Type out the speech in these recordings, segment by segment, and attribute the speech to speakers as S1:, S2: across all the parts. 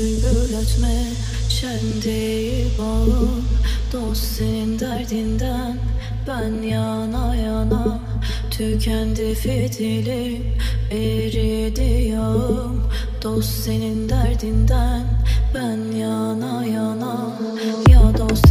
S1: Bülbül ötme şendeyi bağım. Dost senin derdinden ben yana yana. Tükendi fitilim eridi yağım. Dost senin derdinden ben yana yana. Ya dost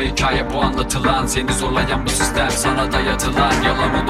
S2: mı hikaye bu anlatılan. Seni zorlayan
S3: bu sistem sana dayatılan. Yalan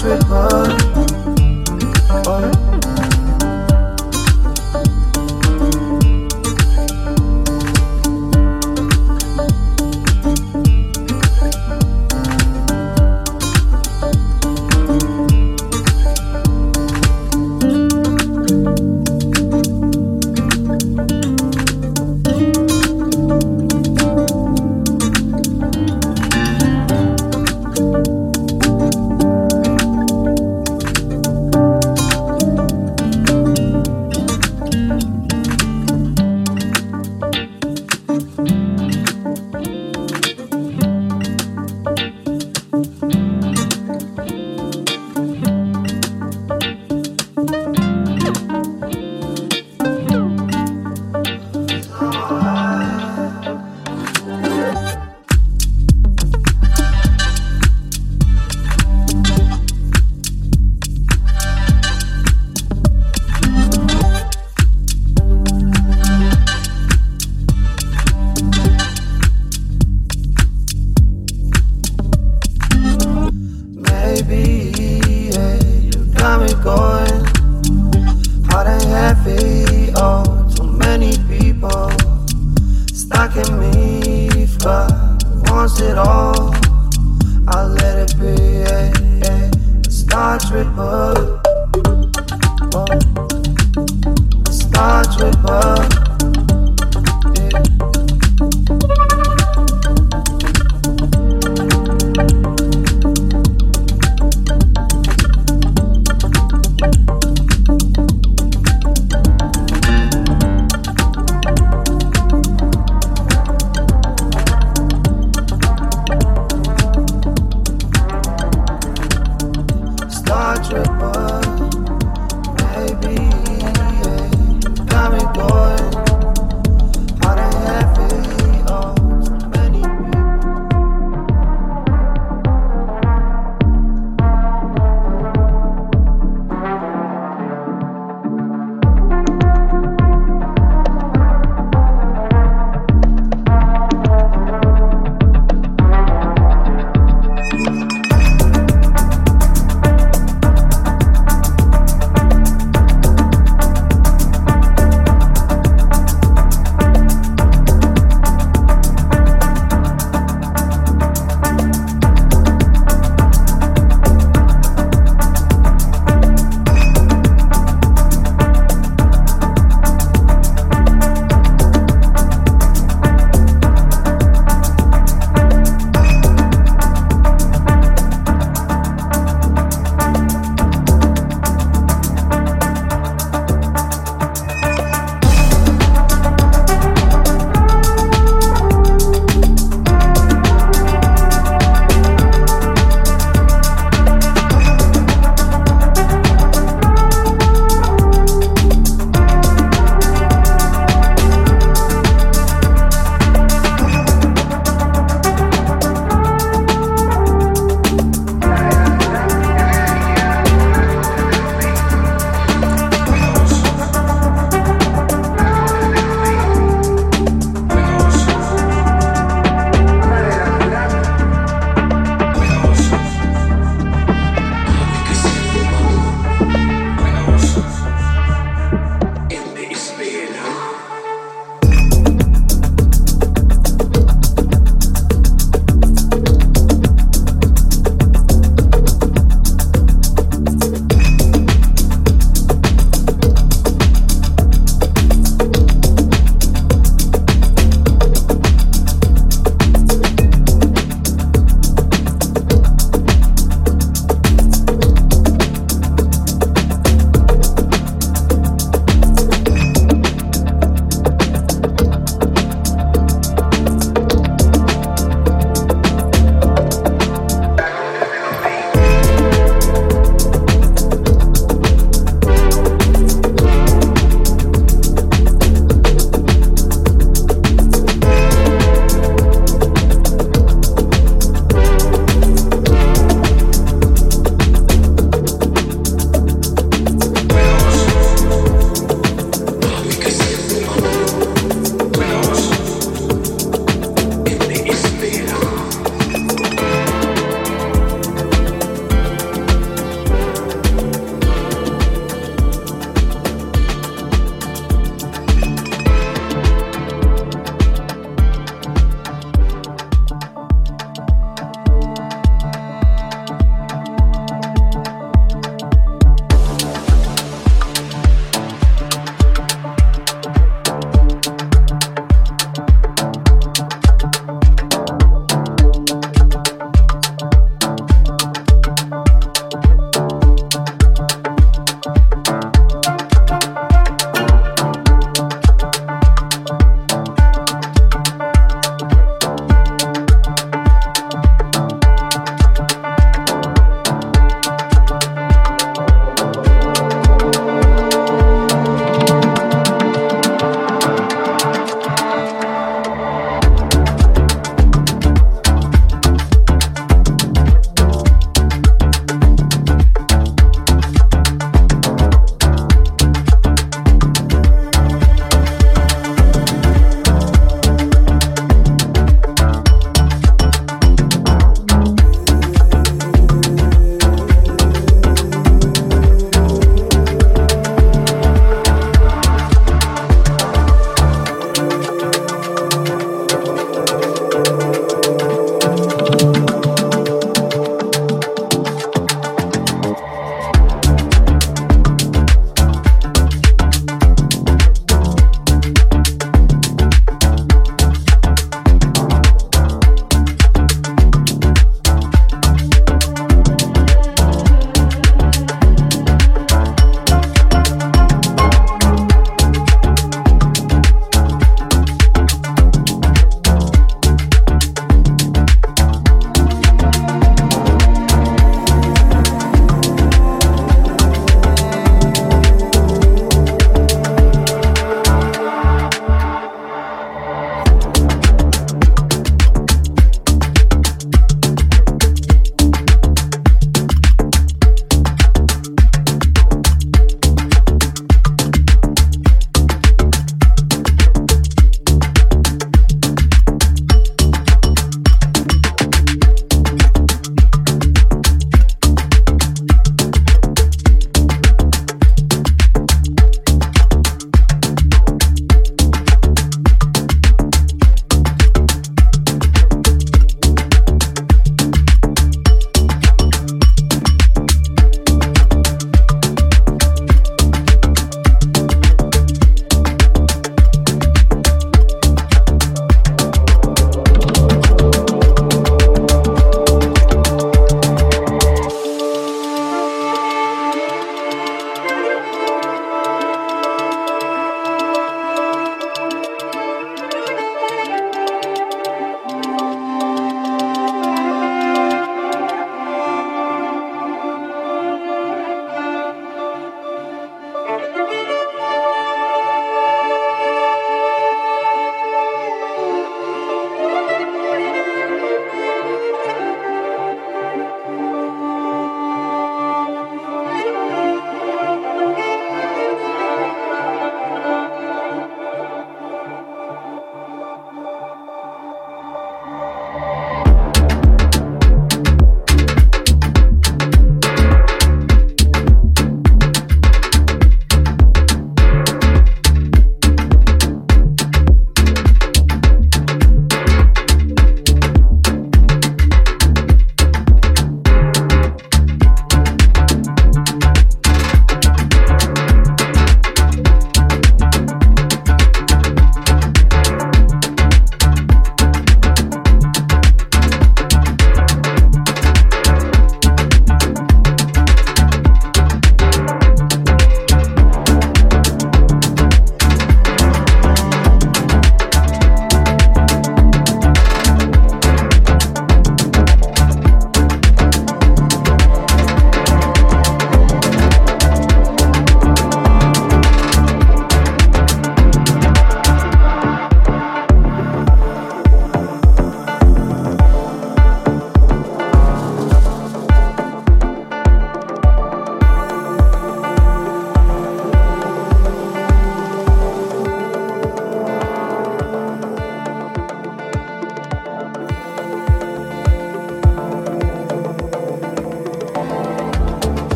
S4: stripper. Oh.